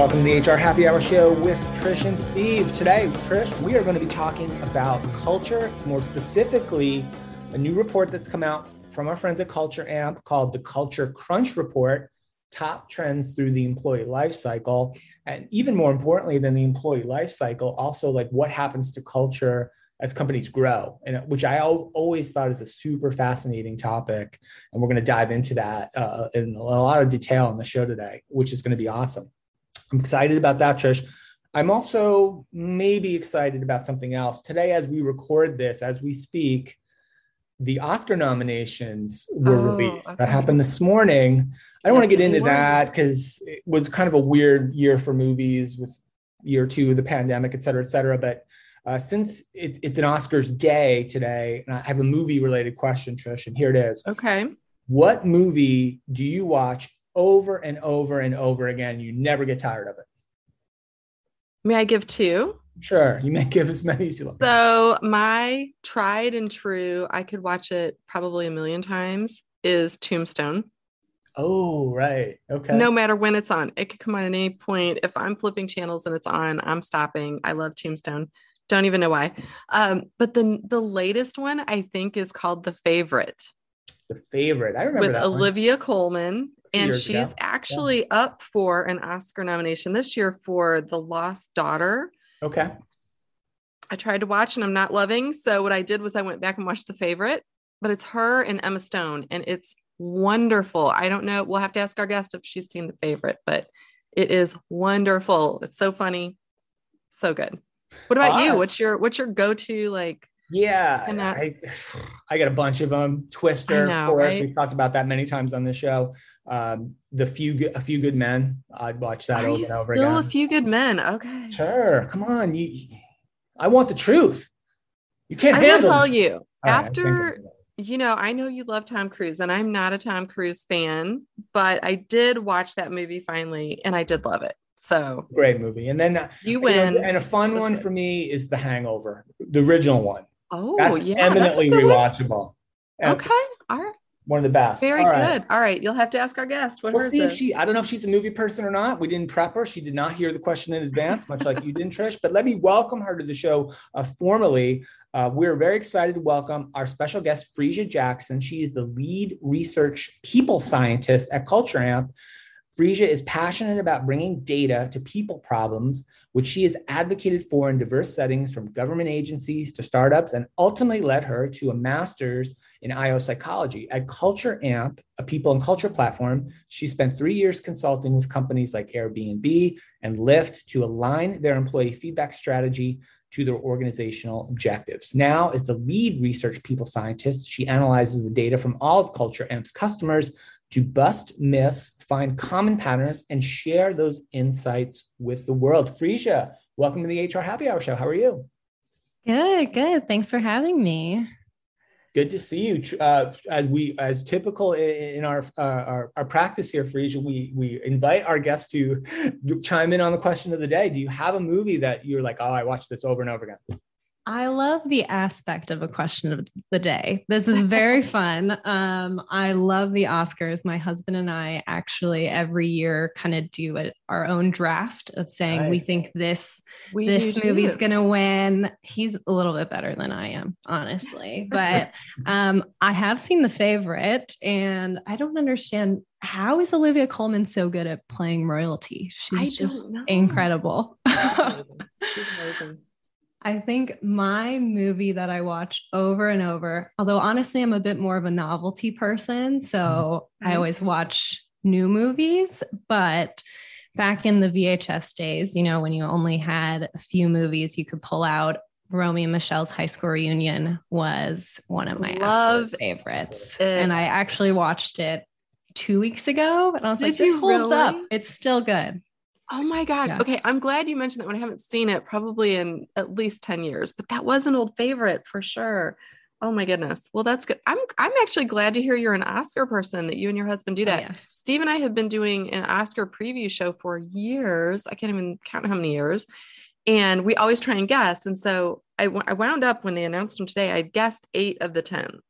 Welcome to the HR Happy Hour Show with Trish and Steve. Today, Trish, we are going to be talking about culture, more specifically, a new report that's come out from our friends at Culture Amp called the Culture Crunch Report Top Trends Through the Employee Life Cycle. And even more importantly than the employee life cycle, also like what happens to culture as companies grow, and which I always thought is a super fascinating topic. And we're going to dive into that uh, in a lot of detail in the show today, which is going to be awesome. I'm excited about that, Trish. I'm also maybe excited about something else. Today, as we record this, as we speak, the Oscar nominations were oh, released. Okay. That happened this morning. I don't yes, want to get into that because it was kind of a weird year for movies with year two of the pandemic, et cetera, et cetera. But uh, since it, it's an Oscars day today, and I have a movie related question, Trish, and here it is. Okay. What movie do you watch over and over and over again? You never get tired of it. May I give two? Sure, you may give as many as you like. So, my tried and true, I could watch it probably a million times, is Tombstone. Oh, right. Okay. No matter when it's on, it could come on at any point. If I'm flipping channels and it's on, I'm stopping. I love Tombstone. Don't even know why. Um, but the the latest one I think is called The Favorite. The Favorite. I remember with Olivia one. Colman, and she's ago. actually yeah. up for an Oscar nomination this year for The Lost Daughter. Okay. I tried to watch and I'm not loving. So what I did was I went back and watched The Favorite, but it's her and Emma Stone, and it's wonderful. I don't know. We'll have to ask our guest if she's seen The Favorite, but it is wonderful. It's so funny, so good. What about uh, you? What's your what's your go to like? Yeah, I, I got a bunch of them. Twister, know, of course. Right? We've talked about that many times on the show. Um, the few a few good men. I'd watch that Are over and over still again. a few good men. Okay. Sure. Come on. You, I want the truth. You can't handle. I will tell you All after. Right, you know, I know you love Tom Cruise, and I'm not a Tom Cruise fan, but I did watch that movie finally, and I did love it. So great movie. And then uh, you win. And a fun one good. for me is The Hangover, the original one. Oh, that's yeah, eminently that's rewatchable. okay, all right. One of the best. Very All good. Right. All right, you'll have to ask our guest. What we'll see if she. I don't know if she's a movie person or not. We didn't prep her. She did not hear the question in advance, much like you didn't, Trish. But let me welcome her to the show uh, formally. Uh, we're very excited to welcome our special guest, Fresia Jackson. She is the lead research people scientist at Culture Amp. Fresia is passionate about bringing data to people problems, which she has advocated for in diverse settings from government agencies to startups, and ultimately led her to a master's in IO psychology. At Culture Amp, a people and culture platform, she spent three years consulting with companies like Airbnb and Lyft to align their employee feedback strategy to their organizational objectives. Now, as the lead research people scientist, she analyzes the data from all of Culture Amp's customers to bust myths, find common patterns, and share those insights with the world. Fresia, welcome to the HR Happy Hour Show. How are you? Good, good. Thanks for having me. Good to see you. Uh, as we, as typical in our, uh, our, our practice here, Fresia, we we invite our guests to chime in on the question of the day. Do you have a movie that you're like, oh, I watched this over and over again? I love the aspect of a question of the day. This is very fun. Um, I love the Oscars. My husband and I actually every year kind of do a, our own draft of saying nice. we think this we this movie's going to win. He's a little bit better than I am, honestly. But um, I have seen the favorite, and I don't understand how is Olivia Colman so good at playing royalty? She's just incredible. She's amazing. I think my movie that I watch over and over, although honestly, I'm a bit more of a novelty person. So mm-hmm. I always watch new movies. But back in the VHS days, you know, when you only had a few movies you could pull out, Romy and Michelle's high school reunion was one of my Love absolute favorites. It. And I actually watched it two weeks ago and I was Did like, this holds really? up. It's still good. Oh my God. Yeah. Okay. I'm glad you mentioned that one. I haven't seen it probably in at least 10 years, but that was an old favorite for sure. Oh my goodness. Well, that's good. I'm I'm actually glad to hear you're an Oscar person that you and your husband do oh, that. Oh, yes. Steve and I have been doing an Oscar preview show for years. I can't even count how many years. And we always try and guess. And so I, I wound up when they announced them today, I guessed eight of the 10.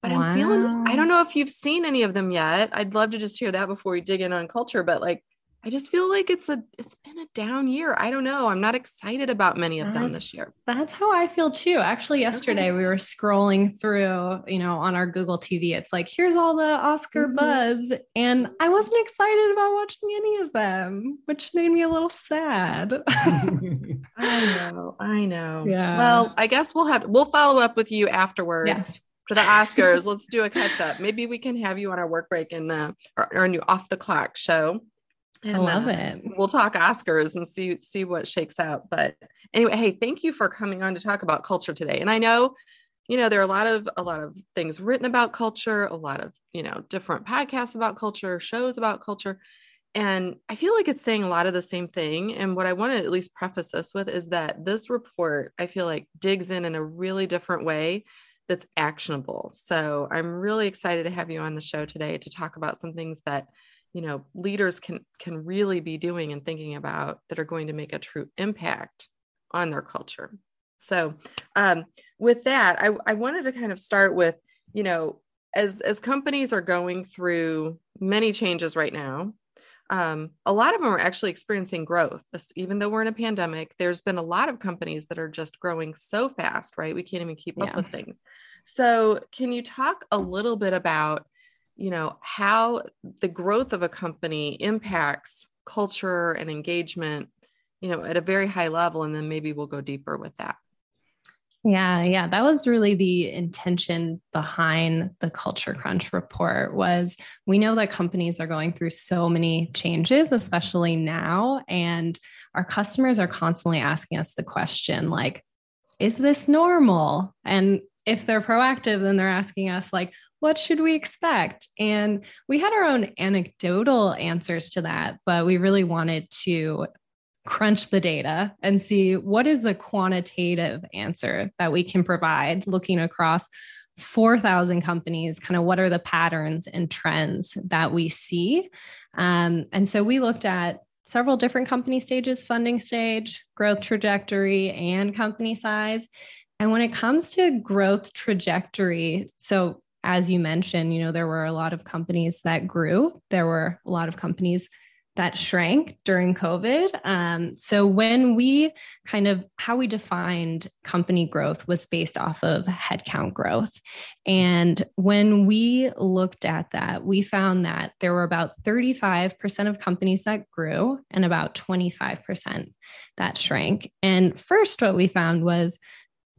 But wow. I'm feeling, I don't know if you've seen any of them yet. I'd love to just hear that before we dig in on culture, but like I just feel like it's a it's been a down year. I don't know. I'm not excited about many of that's, them this year. That's how I feel too. Actually, yesterday okay. we were scrolling through, you know, on our Google TV. It's like, here's all the Oscar mm-hmm. buzz. And I wasn't excited about watching any of them, which made me a little sad. I know. I know. Yeah. Well, I guess we'll have we'll follow up with you afterwards. Yes for the Oscars. Let's do a catch up. Maybe we can have you on our work break and uh, or, or a new off the clock show. And, I love uh, it. We'll talk Oscars and see see what shakes out. But anyway, hey, thank you for coming on to talk about culture today. And I know, you know, there are a lot of a lot of things written about culture, a lot of you know different podcasts about culture, shows about culture, and I feel like it's saying a lot of the same thing. And what I want to at least preface this with is that this report, I feel like, digs in in a really different way that's actionable. So I'm really excited to have you on the show today to talk about some things that you know leaders can can really be doing and thinking about that are going to make a true impact on their culture. So um, with that I, I wanted to kind of start with you know as as companies are going through many changes right now um, a lot of them are actually experiencing growth. Even though we're in a pandemic there's been a lot of companies that are just growing so fast right? We can't even keep yeah. up with things. So can you talk a little bit about you know how the growth of a company impacts culture and engagement you know at a very high level and then maybe we'll go deeper with that. Yeah yeah that was really the intention behind the culture crunch report was we know that companies are going through so many changes especially now and our customers are constantly asking us the question like is this normal? And if they're proactive then they're asking us like what should we expect? And we had our own anecdotal answers to that, but we really wanted to crunch the data and see what is the quantitative answer that we can provide looking across 4,000 companies, kind of what are the patterns and trends that we see. Um, and so we looked at several different company stages funding stage, growth trajectory, and company size. And when it comes to growth trajectory, so as you mentioned, you know, there were a lot of companies that grew. There were a lot of companies that shrank during COVID. Um, so when we kind of how we defined company growth was based off of headcount growth. And when we looked at that, we found that there were about 35% of companies that grew and about 25% that shrank. And first, what we found was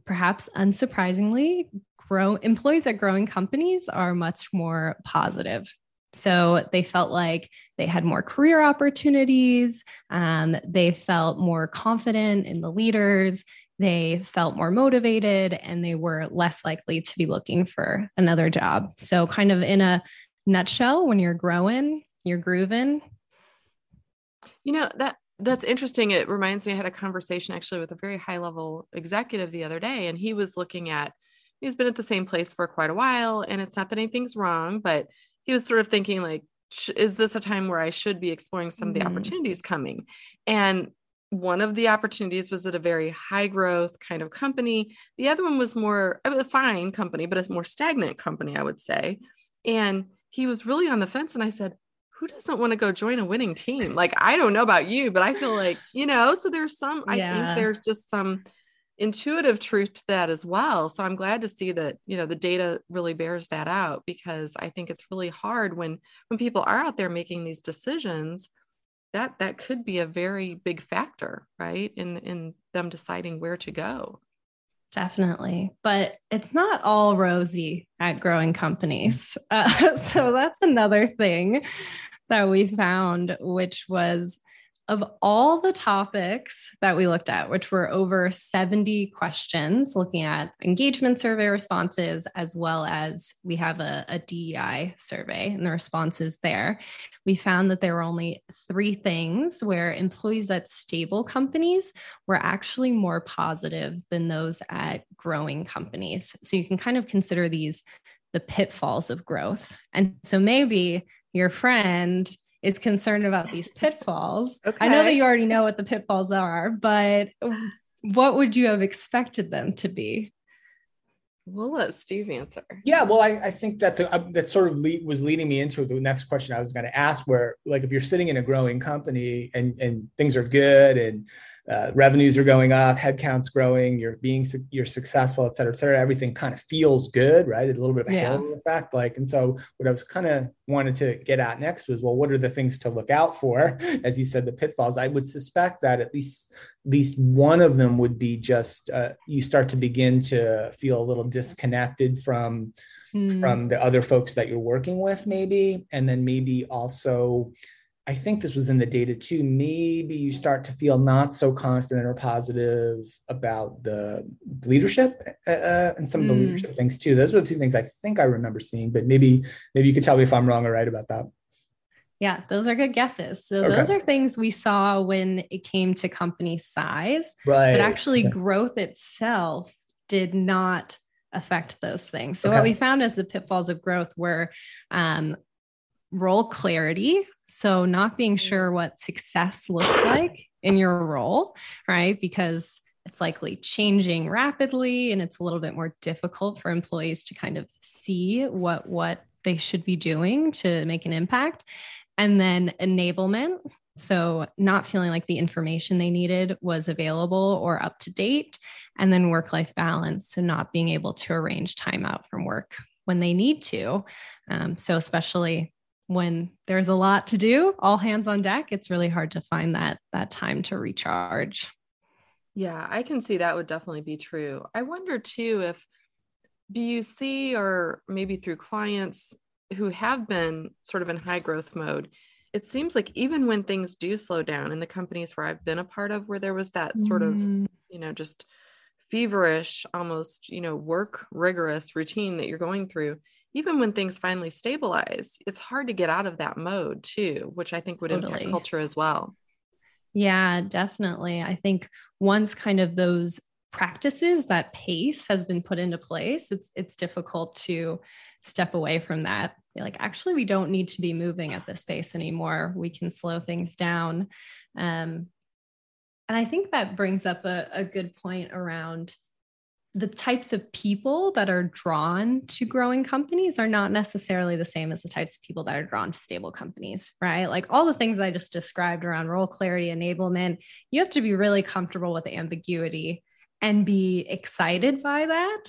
perhaps unsurprisingly, grow employees at growing companies are much more positive. So they felt like they had more career opportunities. Um, they felt more confident in the leaders. They felt more motivated and they were less likely to be looking for another job. So, kind of in a nutshell, when you're growing, you're grooving. You know, that that's interesting. It reminds me, I had a conversation actually with a very high level executive the other day, and he was looking at he's been at the same place for quite a while and it's not that anything's wrong but he was sort of thinking like is this a time where i should be exploring some of the mm-hmm. opportunities coming and one of the opportunities was at a very high growth kind of company the other one was more a fine company but a more stagnant company i would say and he was really on the fence and i said who doesn't want to go join a winning team like i don't know about you but i feel like you know so there's some yeah. i think there's just some intuitive truth to that as well. So I'm glad to see that, you know, the data really bears that out because I think it's really hard when when people are out there making these decisions that that could be a very big factor, right? In in them deciding where to go. Definitely. But it's not all rosy at growing companies. Uh, so that's another thing that we found, which was of all the topics that we looked at, which were over 70 questions, looking at engagement survey responses, as well as we have a, a DEI survey and the responses there, we found that there were only three things where employees at stable companies were actually more positive than those at growing companies. So you can kind of consider these the pitfalls of growth. And so maybe your friend is concerned about these pitfalls. Okay. I know that you already know what the pitfalls are, but what would you have expected them to be? We'll let Steve answer. Yeah, well, I, I think that's a, uh, that sort of lead, was leading me into the next question I was going to ask. Where, like, if you're sitting in a growing company and and things are good and uh, revenues are going up, headcount's growing, you're being you're successful, et cetera, et cetera. Everything kind of feels good, right? A little bit of a yeah. effect, like. And so, what I was kind of wanted to get at next was, well, what are the things to look out for? As you said, the pitfalls. I would suspect that at least at least one of them would be just uh, you start to begin to feel a little disconnected from mm. from the other folks that you're working with, maybe, and then maybe also I think this was in the data too. Maybe you start to feel not so confident or positive about the leadership uh, uh and some of the mm. leadership things too. Those were the two things I think I remember seeing. But maybe maybe you could tell me if I'm wrong or right about that. Yeah, those are good guesses. So okay. those are things we saw when it came to company size. Right. But actually, yeah. growth itself did not affect those things. So okay. what we found as the pitfalls of growth were um, role clarity so, not being mm. sure what success looks like in your role, right? Because it's likely changing rapidly and it's a little bit more difficult for employees to kind of see what what they should be doing to make an impact. And then enablement, so, not feeling like the information they needed was available or up to date. And then work life balance. So, not being able to arrange time out from work when they need to. Um, so, especially when there's a lot to do, all hands on deck, it's really hard to find that that time to recharge. Yeah, I can see that would definitely be true. I wonder too if do you see or maybe through clients who have been sort of in high growth mode, it seems like even when things do slow down in the companies where I've been a part of where there was that sort of, mm. you know, just feverish, almost, you know, work rigorous routine that you're going through, even when things finally stabilize, it's hard to get out of that mode too, which I think would totally. impact culture as well. Yeah, definitely. I think once kind of those practices that pace has been put into place it's it's difficult to step away from that Be like actually we don't need to be moving at this pace anymore we can slow things down um, and i think that brings up a, a good point around the types of people that are drawn to growing companies are not necessarily the same as the types of people that are drawn to stable companies, right? Like all the things I just described around role clarity, enablement, you have to be really comfortable with the ambiguity and be excited by that.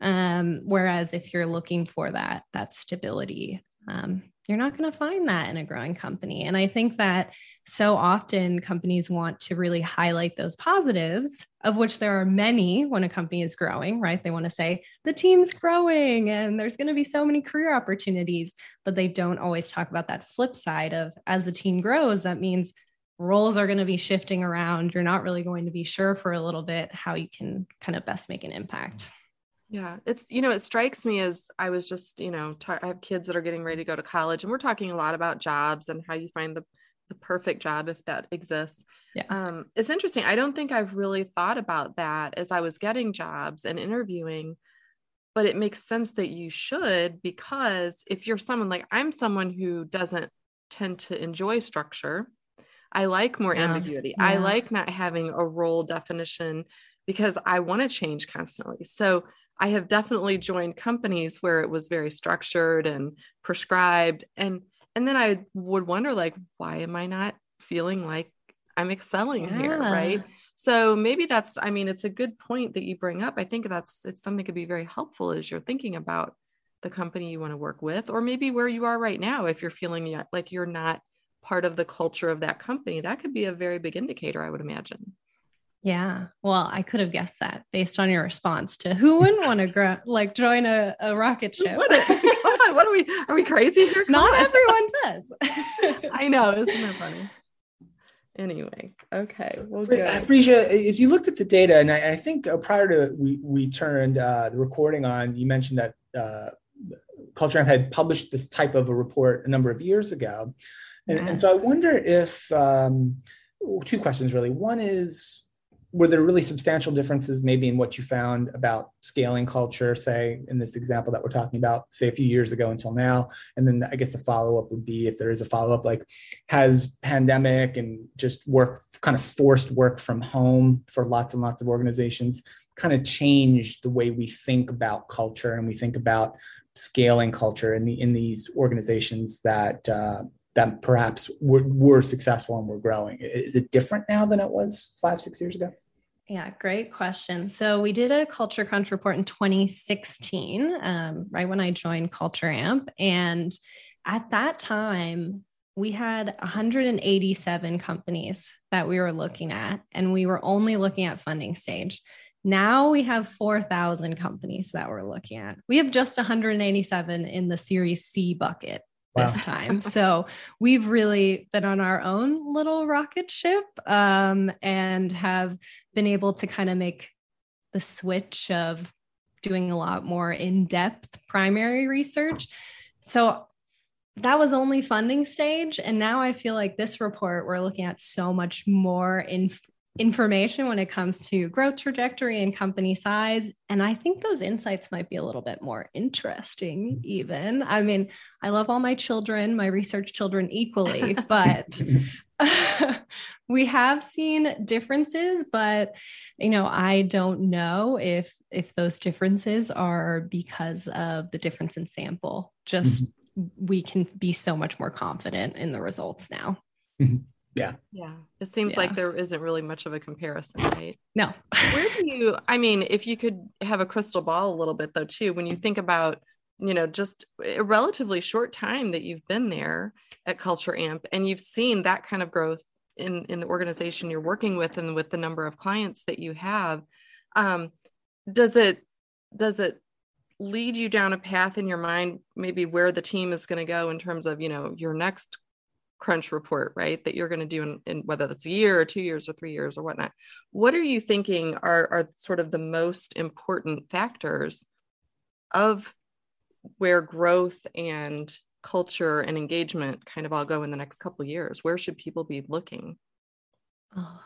Um, whereas if you're looking for that that stability, um, you're not going to find that in a growing company. And I think that so often companies want to really highlight those positives, of which there are many when a company is growing, right? They want to say the team's growing and there's going to be so many career opportunities, but they don't always talk about that flip side of as the team grows, that means roles are going to be shifting around. You're not really going to be sure for a little bit how you can kind of best make an impact. Yeah, it's you know it strikes me as I was just you know ta- I have kids that are getting ready to go to college, and we're talking a lot about jobs and how you find the the perfect job if that exists. Yeah. Um, it's interesting. I don't think I've really thought about that as I was getting jobs and interviewing, but it makes sense that you should because if you're someone like I'm someone who doesn't tend to enjoy structure, I like more yeah. ambiguity. Yeah. I like not having a role definition because I want to change constantly. So I have definitely joined companies where it was very structured and prescribed and and then I would wonder like why am I not feeling like I'm excelling yeah. here, right? So maybe that's I mean it's a good point that you bring up. I think that's it's something that could be very helpful as you're thinking about the company you want to work with or maybe where you are right now if you're feeling like you're not part of the culture of that company. That could be a very big indicator I would imagine. Yeah. Well, I could have guessed that based on your response to who wouldn't want to grow, like join a, a rocket ship. What, on, what are we? Are we crazy here? Not everyone does. I know. Isn't that funny? Anyway, okay. Well, good. Fresia, if you looked at the data, and I, I think uh, prior to we we turned uh, the recording on, you mentioned that uh, Culture Amp had published this type of a report a number of years ago, and, yes. and so I wonder if um, two questions really. One is were there really substantial differences maybe in what you found about scaling culture say in this example that we're talking about say a few years ago until now and then i guess the follow-up would be if there is a follow-up like has pandemic and just work kind of forced work from home for lots and lots of organizations kind of changed the way we think about culture and we think about scaling culture in the in these organizations that uh, that perhaps were, were successful and were growing? Is it different now than it was five six years ago? Yeah, great question. So we did a Culture Crunch report in 2016, um, right when I joined Culture Amp, and at that time we had 187 companies that we were looking at, and we were only looking at funding stage. Now we have 4,000 companies that we're looking at. We have just 187 in the Series C bucket wow. this time. so we've really been on our own little rocket ship um, and have been able to kind of make the switch of doing a lot more in depth primary research. So that was only funding stage. And now I feel like this report, we're looking at so much more in, information when it comes to growth trajectory and company size. And I think those insights might be a little bit more interesting, even. I mean, I love all my children, my research children equally, but. we have seen differences but you know i don't know if if those differences are because of the difference in sample just mm-hmm. we can be so much more confident in the results now mm-hmm. Yeah. Yeah. It seems yeah. like there isn't really much of a comparison, right? No. Where do you, I mean, if you could have a crystal ball a little bit though, too, when you think about, you know, just a relatively short time that you've been there at Culture Amp and you've seen that kind of growth in, in the organization you're working with and with the number of clients that you have, um, does it, does it lead you down a path in your mind maybe where the team is going to go in terms of you know your next crunch report, right? That you're going to do in, in, whether that's a year or two years or three years or whatnot. What are you thinking are, are sort of the most important factors of where growth and culture and engagement kind of all go in the next couple years? Where should people be looking? Oh,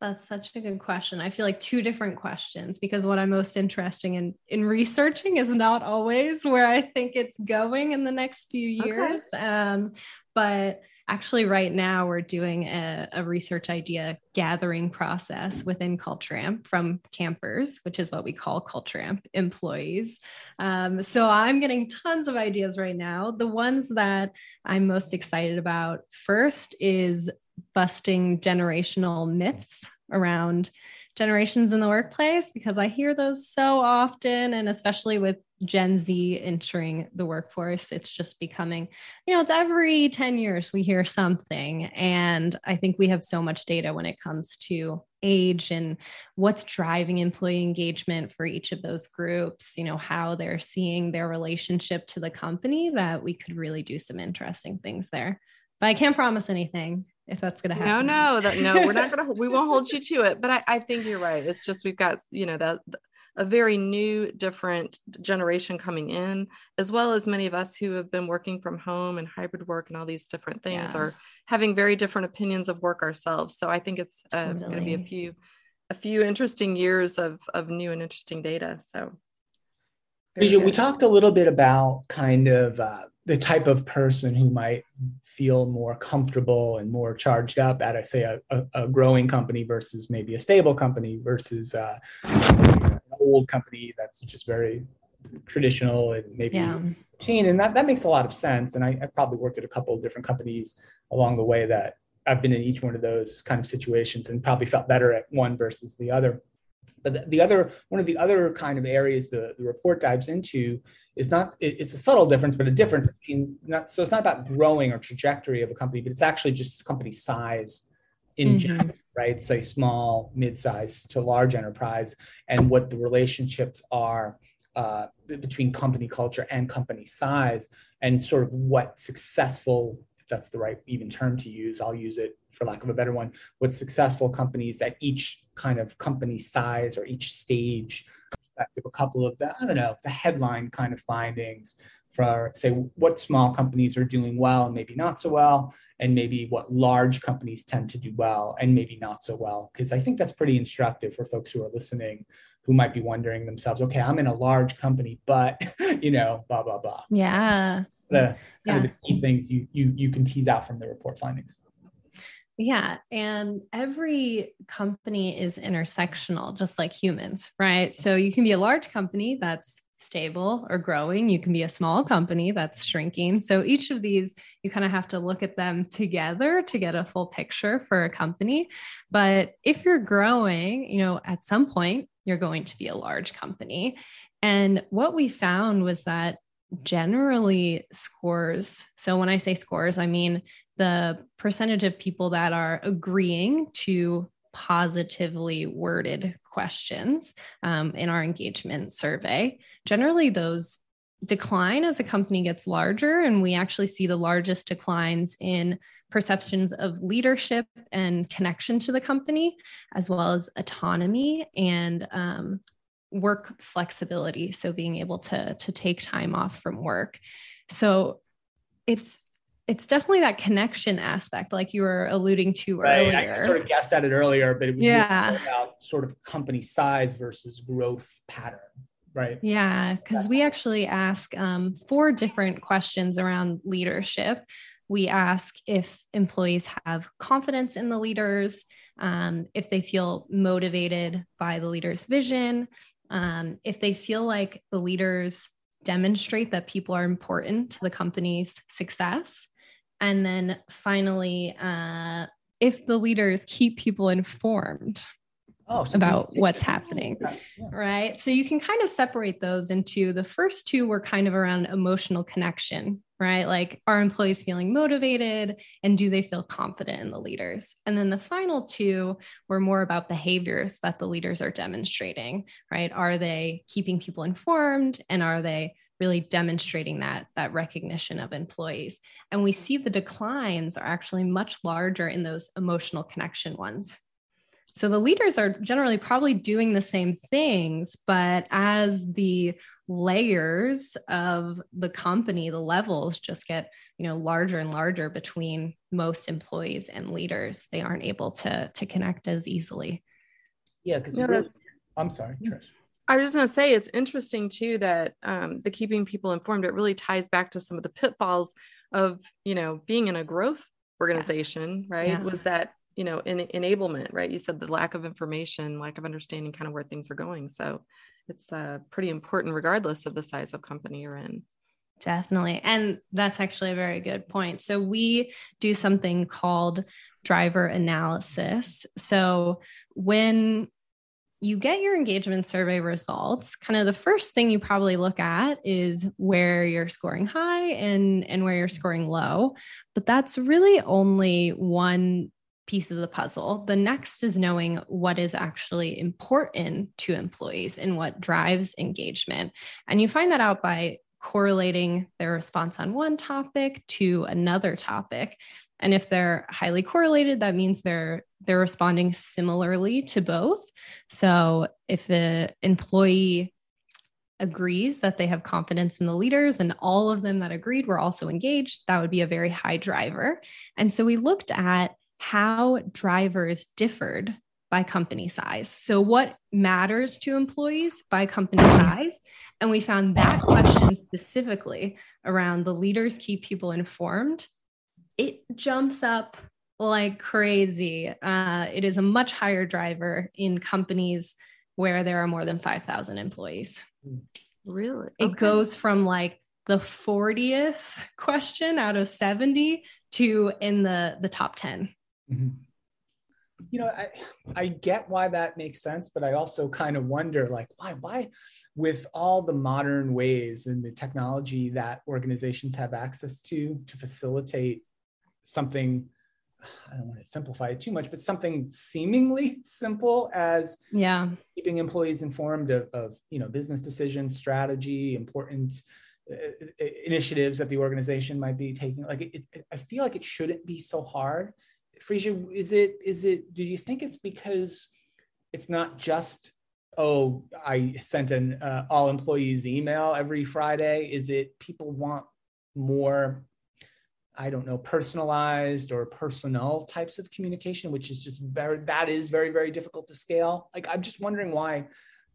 that's such a good question. I feel like two different questions because what I'm most interested in in researching is not always where I think it's going in the next few years. Okay. Um, but actually right now we're doing a, a, research idea gathering process within culture amp from campers which is what we call culture amp employees um, so i'm getting tons of ideas right now the ones that i'm most excited about first is busting generational myths around generations in the workplace because I hear those so often. And especially with Gen Z entering the workforce, it's just becoming, you know, it's every 10 years we hear something. And I think we have so much data when it comes to age and what's driving employee engagement for each of those groups, you know, how they're seeing their relationship to the company that we could really do some interesting things there. But I can't promise anything if that's going to happen. No, no, that, no, we're not going to, we won't hold you to it. But I, I think you're right. It's just, we've got, you know, that a very new, different generation coming in, as well as many of us who have been working from home and hybrid work and all these different things yes. are having very different opinions of work ourselves. So I think it's uh, totally. going to be a few, a few interesting years of, of new and interesting data. So. we talked a little bit about kind of uh, the type of person who might feel more comfortable and more charged up at, a, say, a, a growing company versus maybe a stable company versus uh, old company that's just very traditional and maybe yeah. routine. And that, that makes a lot of sense. And I, I probably worked at a couple of different companies along the way that I've been in each one of those kind of situations and probably felt better at one versus the other. But the, the other one of the other kind of areas the, the report dives into is not it, it's a subtle difference, but a difference between not so it's not about growing or trajectory of a company, but it's actually just company size in mm-hmm. general, right? Say small, mid-size to large enterprise, and what the relationships are uh, between company culture and company size, and sort of what successful, if that's the right even term to use, I'll use it for lack of a better one, what successful companies at each kind of company size or each stage perspective a couple of the, I don't know, the headline kind of findings for, say, what small companies are doing well and maybe not so well, and maybe what large companies tend to do well and maybe not so well. Because I think that's pretty instructive for folks who are listening who might be wondering themselves, okay, I'm in a large company, but, you know, blah, blah, blah. Yeah. So the kind yeah. of the key things you, you, you can tease out from the report findings. Yeah. And every company is intersectional, just like humans, right? So you can be a large company that's stable or growing. You can be a small company that's shrinking. So each of these, you kind of have to look at them together to get a full picture for a company. But if you're growing, you know, at some point, you're going to be a large company. And what we found was that generally scores. So when I say scores, I mean the percentage of people that are agreeing to positively worded questions um, in our engagement survey. Generally, those decline as a company gets larger, and we actually see the largest declines in perceptions of leadership and connection to the company, as well as autonomy and um, work flexibility. So, being able to, to take time off from work. So, it's it's definitely that connection aspect, like you were alluding to right. earlier. I sort of guessed at it earlier, but it was yeah. about sort of company size versus growth pattern, right? Yeah, because we actually ask um, four different questions around leadership. We ask if employees have confidence in the leaders, um, if they feel motivated by the leader's vision, um, if they feel like the leaders demonstrate that people are important to the company's success and then finally, uh, if the leaders keep people informed oh, so about what's happening, yeah. right? So you can kind of separate those into the first two were kind of around emotional connection, right? Like, are employees feeling motivated and do they feel confident in the leaders? And then the final two were more about behaviors that the leaders are demonstrating, right? Are they keeping people informed and are they really demonstrating that that recognition of employees and we see the declines are actually much larger in those emotional connection ones so the leaders are generally probably doing the same things but as the layers of the company the levels just get you know larger and larger between most employees and leaders they aren't able to to connect as easily yeah because yeah, i'm sorry Trish. I was just going to say it's interesting too that um, the keeping people informed it really ties back to some of the pitfalls of you know being in a growth organization, yes. right? Yeah. Was that you know in, enablement, right? You said the lack of information, lack of understanding, kind of where things are going. So it's uh, pretty important, regardless of the size of company you're in. Definitely. And that's actually a very good point. So we do something called driver analysis. So when you get your engagement survey results, kind of the first thing you probably look at is where you're scoring high and, and where you're scoring low. But that's really only one piece of the puzzle. The next is knowing what is actually important to employees and what drives engagement. And you find that out by correlating their response on one topic to another topic. And if they're highly correlated, that means they're they're responding similarly to both. So if an employee agrees that they have confidence in the leaders and all of them that agreed were also engaged, that would be a very high driver. And so we looked at how drivers differed by company size. So, what matters to employees by company size? And we found that question specifically around the leaders keep people informed it jumps up like crazy. Uh, it is a much higher driver in companies where there are more than 5,000 employees. Really? It okay. goes from like the 40th question out of 70 to in the, the top 10. Mm-hmm. You know, I, I get why that makes sense, but I also kind of wonder like, why, why, with all the modern ways and the technology that organizations have access to to facilitate something I don't want to simplify it too much, but something seemingly simple as yeah keeping employees informed of, of you know business decisions, strategy, important uh, uh initiatives that the organization might be taking. Like it, it, I feel like it shouldn't be so hard. Fresia, is it is it? Do you think it's because it's not just oh I sent an uh, all employees email every Friday? Is it people want more I don't know, personalized or personnel types of communication, which is just very, that is very, very difficult to scale. Like, I'm just wondering why,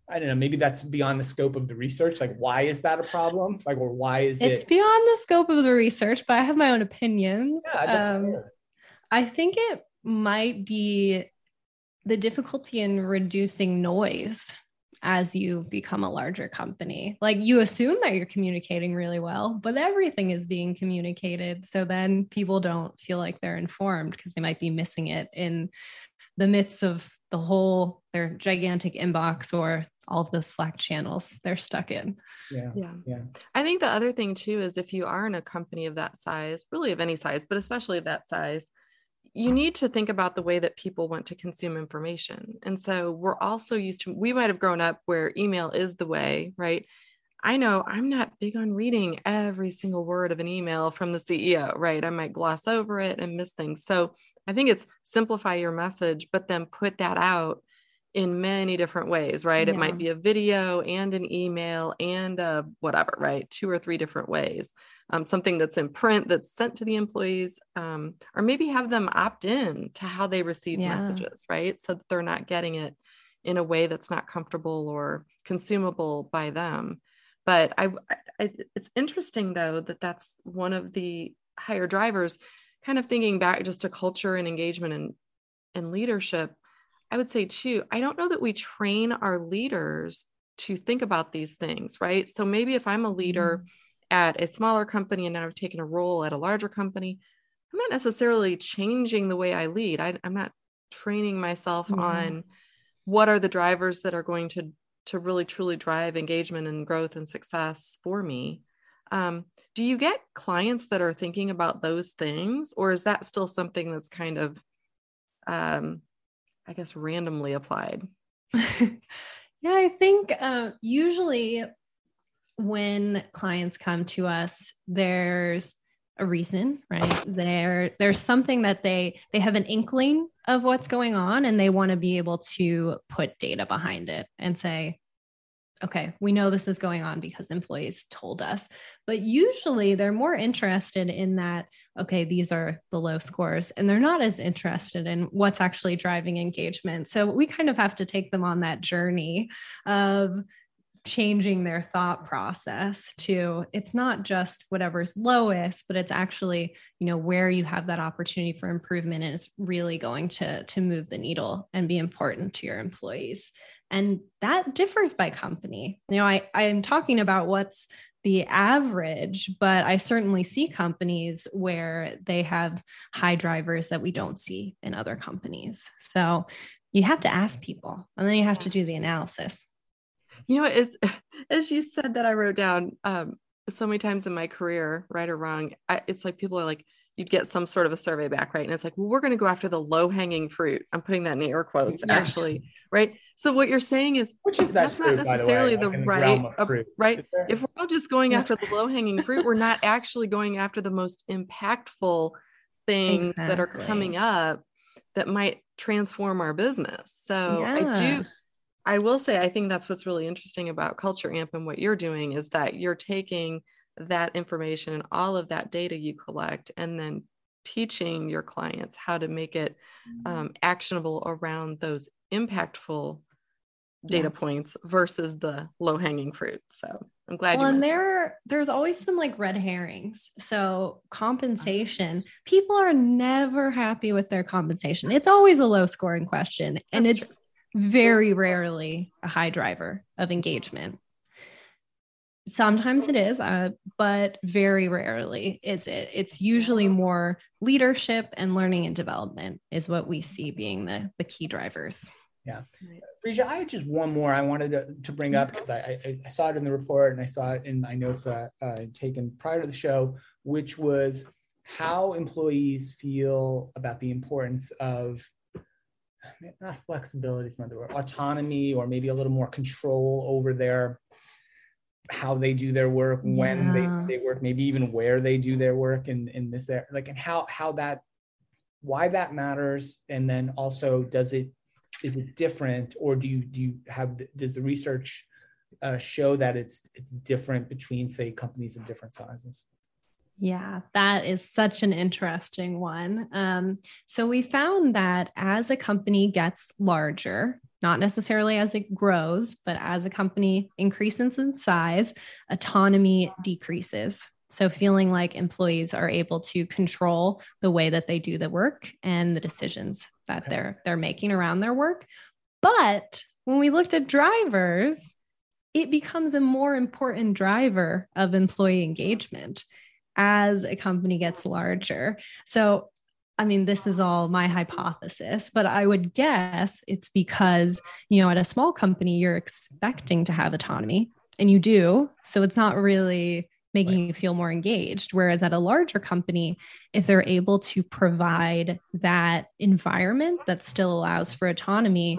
I don't know, maybe that's beyond the scope of the research. Like, why is that a problem? Like, or why is it's it? It's beyond the scope of the research, but I have my own opinions. Yeah, um, I think it might be the difficulty in reducing noise as you become a larger company. Like you assume that you're communicating really well, but everything is being communicated. So then people don't feel like they're informed because they might be missing it in the midst of the whole their gigantic inbox or all of the Slack channels they're stuck in. Yeah. Yeah. Yeah. I think the other thing too is if you are in a company of that size, really of any size, but especially of that size, you need to think about the way that people want to consume information. And so we're also used to, we might have grown up where email is the way, right? I know I'm not big on reading every single word of an email from the CEO, right? I might gloss over it and miss things. So I think it's simplify your message, but then put that out in many different ways, right? Yeah. It might be a video and an email and a whatever, right? Two or three different ways. Um, something that's in print that's sent to the employees, um, or maybe have them opt in to how they receive yeah. messages, right? So that they're not getting it in a way that's not comfortable or consumable by them. But I, I it's interesting though that that's one of the higher drivers. Kind of thinking back just to culture and engagement and and leadership I would say too, I don't know that we train our leaders to think about these things, right? So maybe if I'm a leader mm. at a smaller company and now I've taken a role at a larger company, I'm not necessarily changing the way I lead. I, am not training myself mm. on what are the drivers that are going to to really truly drive engagement and growth and success for me. Um, do you get clients that are thinking about those things, or is that still something that's kind of um, I guess, randomly applied? yeah, I think uh, usually when clients come to us, there's a reason, right? There, there's something that they they have an inkling of what's going on, and they want to be able to put data behind it and say, okay, we know this is going on because employees told us. But usually they're more interested in that, okay, these are the low scores, and they're not as interested in what's actually driving engagement. So we kind of have to take them on that journey of changing their thought process to it's not just whatever's lowest but it's actually you know where you have that opportunity for improvement is really going to to move the needle and be important to your employees and that differs by company. You know i i am talking about what's the average but i certainly see companies where they have high drivers that we don't see in other companies. So you have to ask people and then you have to do the analysis. You know, as as you said that I wrote down um, so many times in my career, right or wrong, I, it's like people are like, you'd get some sort of a survey back, right? And it's like, well, we're going to go after the low hanging fruit. I'm putting that in the air quotes, yeah. actually, right? So what you're saying is, which is that that's fruit, not necessarily the, the right, right? If we're all just going after the low hanging fruit, we're not actually going after the most impactful things exactly. that are coming up that might transform our business. So yeah. I do I will say, I think that's what's really interesting about Culture Amp and what you're doing is that you're taking that information and all of that data you collect and then teaching your clients how to make it mm-hmm. um, actionable around those impactful data yeah. points versus the low hanging fruit. So I'm glad. Well, and there, there's always some like red herrings. So compensation, people are never happy with their compensation. It's always a low scoring question, and it's true very rarely a high driver of engagement. Sometimes it is, uh, but very rarely is it. It's usually more leadership and learning and development is what we see being the, the key drivers. Yeah. Fresia, I had just one more I wanted to, to bring up because I, I, I, saw it in the report and I saw it in my notes that I uh, taken prior to the show, which was how employees feel about the importance of not flexibility is another word, autonomy or maybe a little more control over their how they do their work, yeah. when they, they work, maybe even where they do their work in, in this area, like and how how that why that matters. And then also does it is it different or do you do you have does the research uh, show that it's it's different between say companies of different sizes? Yeah, that is such an interesting one. Um, so we found that as a company gets larger, not necessarily as it grows, but as a company increases in size, autonomy decreases. So, feeling like employees are able to control the way that they do the work and the decisions that they're they're making around their work. But when we looked at drivers, it becomes a more important driver of employee engagement as a company gets larger. So, I mean, this is all my hypothesis, but I would guess it's because, you know, at a small company, you're expecting to have autonomy and you do. So it's not really making right. you feel more engaged. Whereas at a larger company, if they're able to provide that environment that still allows for autonomy,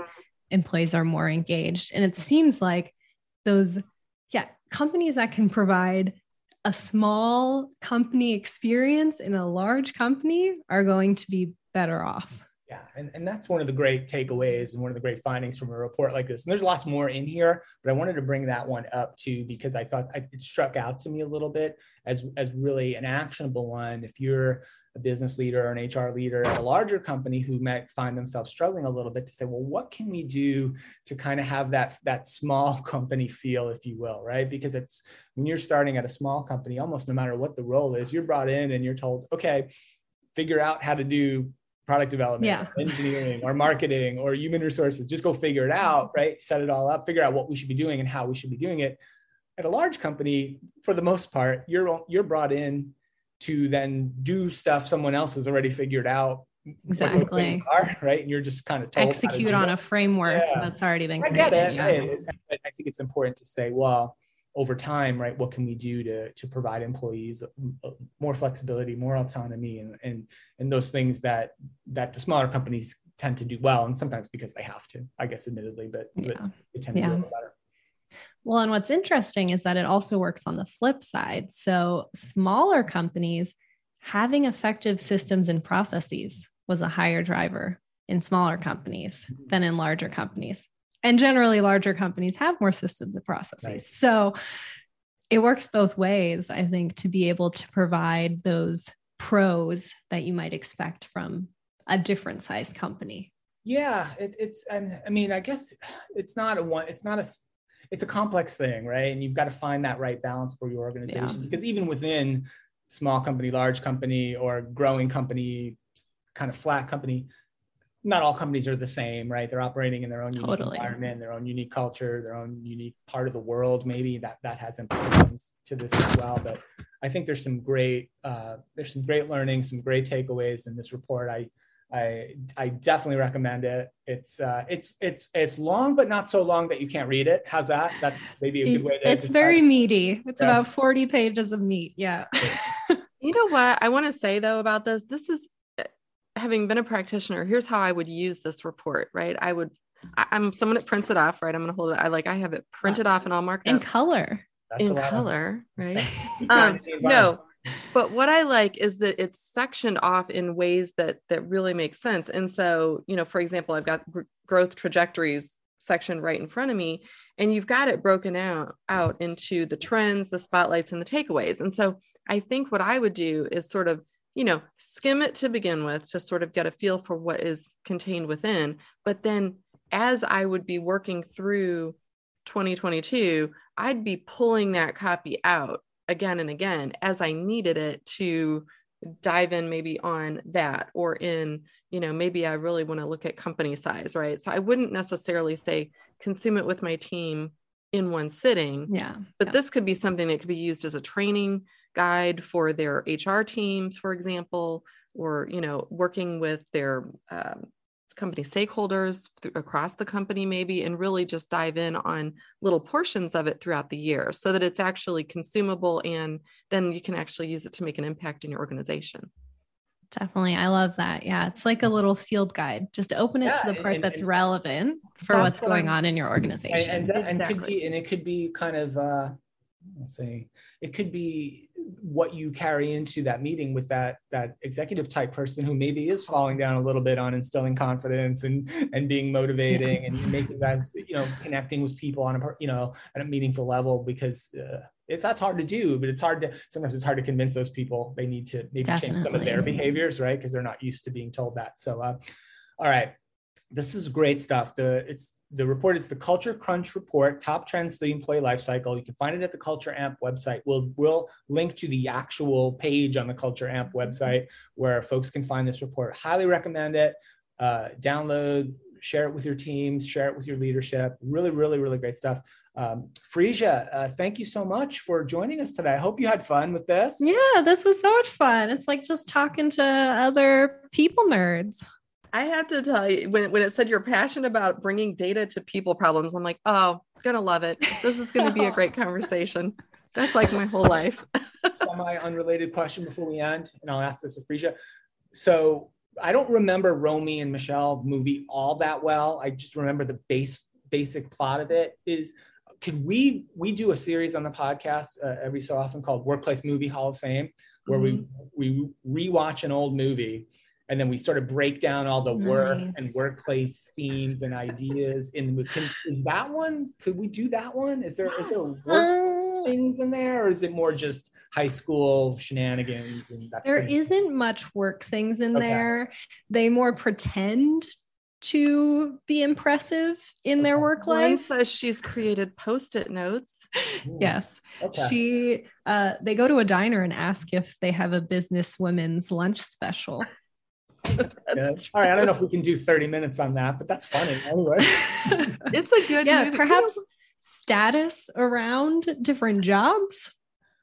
employees are more engaged. And it seems like those, yeah, companies that can provide a small company experience in a large company are going to be better off. Yeah, and, and that's one of the great takeaways and one of the great findings from a report like this. And there's lots more in here, but I wanted to bring that one up too because I thought it struck out to me a little bit as as really an actionable one. If you're a business leader or an HR leader at a larger company who might find themselves struggling a little bit to say, well, what can we do to kind of have that that small company feel, if you will, right? Because it's when you're starting at a small company, almost no matter what the role is, you're brought in and you're told, okay, figure out how to do product development, yeah. engineering, or marketing, or human resources. Just go figure it out, mm-hmm. right? Set it all up, figure out what we should be doing and how we should be doing it. At a large company, for the most part, you're you're brought in to then do stuff someone else has already figured out exactly are, right and you're just kind of told execute on a framework yeah. that's already been created. I get it. Yeah. I, I think it's important to say well over time right what can we do to to provide employees uh, uh, more flexibility more autonomy and and and those things that that the smaller companies tend to do well and sometimes because they have to i guess admittedly but, yeah. but they tend to yeah. do better well, and what's interesting is that it also works on the flip side. So, smaller companies having effective systems and processes was a higher driver in smaller companies than in larger companies. And generally, larger companies have more systems and processes. Right. So, it works both ways, I think, to be able to provide those pros that you might expect from a different size company. Yeah, it, it's. I mean, I guess it's not a one. It's not a it's a complex thing, right? And you've got to find that right balance for your organization yeah. because even within small company, large company, or growing company, kind of flat company, not all companies are the same, right? They're operating in their own unique totally. environment, their own unique culture, their own unique part of the world. Maybe that that has implications to this as well. But I think there's some great uh, there's some great learning, some great takeaways in this report. I I I definitely recommend it. It's uh, it's it's it's long, but not so long that you can't read it. How's that? That's maybe a good way to. It's very meaty. It's yeah. about forty pages of meat. Yeah. you know what I want to say though about this? This is uh, having been a practitioner. Here's how I would use this report. Right, I would. I, am someone that prints it off. Right, I'm going to hold it. I like. I have it printed off and all marked in up. color. That's in color, of- right? um, no, but what I like is that it's sectioned off in ways that that really make sense. And so, you know, for example, I've got gr- growth trajectories section right in front of me, and you've got it broken out out into the trends, the spotlights, and the takeaways. And so, I think what I would do is sort of you know skim it to begin with to sort of get a feel for what is contained within but then as i would be working through 2022 i'd be pulling that copy out again and again as I needed it to dive in maybe on that or in you know maybe i really want to look at company size right so i wouldn't necessarily say consume it with my team in one sitting yeah but yeah. this could be something that could be used as a training guide for their hr teams for example or you know working with their um, company stakeholders across the company maybe and really just dive in on little portions of it throughout the year so that it's actually consumable and then you can actually use it to make an impact in your organization. Definitely. I love that. Yeah it's like a little field guide. Just open it yeah, to the part and, that's and relevant for that's what's going on in your organization and, and, exactly. and, could be and it could be kind of uh I'll say it could be what you carry into that meeting with that that executive type person who maybe is falling down a little bit on instilling confidence and and being motivating yeah. and making that you know connecting with people on a you know at a meaningful level because uh, if that's hard to do but it's hard to sometimes it's hard to convince those people they need to maybe Definitely. change some of their behaviors right because they're not used to being told that so uh, all right this is great stuff. The it's the report is the Culture Crunch report, top trends for the employee lifecycle. You can find it at the Culture Amp website. We'll we'll link to the actual page on the Culture Amp website where folks can find this report. Highly recommend it. Uh, download, share it with your teams, share it with your leadership. Really, really, really great stuff. Um, Fresia, uh, thank you so much for joining us today. I hope you had fun with this. Yeah, this was so much fun. It's like just talking to other people nerds. I have to tell you, when, when it said you're passionate about bringing data to people problems, I'm like, oh, gonna love it. This is gonna be a great conversation. That's like my whole life. Semi unrelated question before we end, and I'll ask this of Fresia. So I don't remember Romy and Michele movie all that well. I just remember the base basic plot of it. Is could we we do a series on the podcast uh, every so often called Workplace Movie Hall of Fame, where mm-hmm. we we rewatch an old movie and then we sort of break down all the nice. work and workplace themes and ideas in the movie. Can, is that one? Could we do that one? Is there is there work uh, things in there, or is it more just high school shenanigans? there isn't much work things in okay. there. They more pretend to be impressive in their work life. One says she's created post-it notes. yes. Okay. She uh, they go to a diner and ask if they have a business women's lunch special. All right, I don't know if we can do 30 minutes on that, but that's funny anyway. it's a good yeah, movie. perhaps status around different jobs.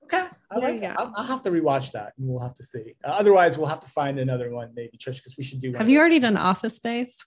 Okay, I like I'll, I'll, have to rewatch that and we'll have to see. Uh, otherwise, we'll have to find another one, maybe, Trish, because we should do. Have you already done Office Space?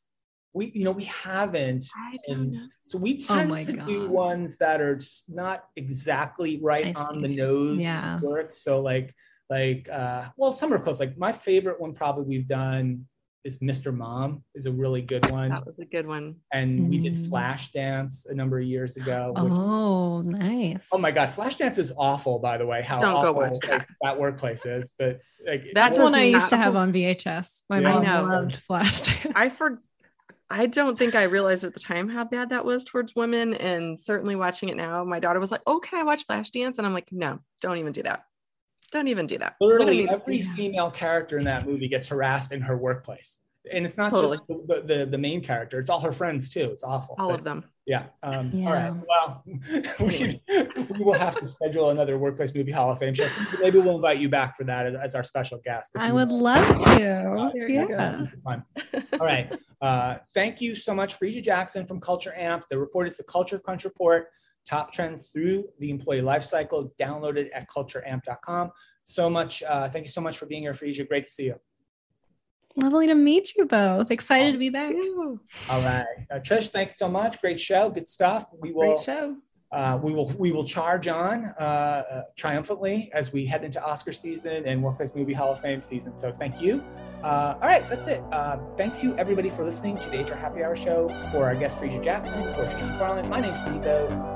We, you know, we haven't. And so we oh tend oh to God. do ones that are just not exactly right I on the nose yeah. work. So like like uh well some are close like my favorite one probably we've done is Mr. Mom is a really good one. That was a good one. And mm. we did mm. Flashdance a number of years ago. Which, oh, nice. Oh my God. Flashdance is awful, by the way, how Don't awful go watch that. Like, that workplace is. But like that's one I used to have on VHS. My yeah. mom loved Flashdance. I for I don't think I realized at the time how bad that was towards women. And certainly watching it now, my daughter was like, Oh, can I watch Flashdance? And I'm like, no, don't even do that. Don't even do that. Literally, every female character in that movie gets harassed in her workplace. And it's not totally. just the, the, the, main character, it's all her friends too. It's awful. All but, of them. Yeah. Um, yeah. All right. Well, we, we, will have to schedule another Workplace Movie Hall of Fame show. Maybe we'll invite you back for that as, as our special guest. I would love to. Uh, yeah. All right. Uh, thank you so much, Fresia Jackson from Culture Amp. The report is the Culture Crunch Report top trends through the employee lifecycle. Download it at cultureamp.com. So much. Uh, thank you so much for being here, Fresia. Great to see you. Lovely to meet you both. Excited to be back. All right, uh, Trish. Thanks so much. Great show. Good stuff. We will. Great show. Uh, we will we will charge on uh, uh, triumphantly as we head into Oscar season and Workplace Movie Hall of Fame season. So thank you. Uh, all right, that's it. Uh, thank you everybody for listening to the HR Happy Hour show. For our guest Fresia Jackson, for Jim Farland, my name's Steve Boese.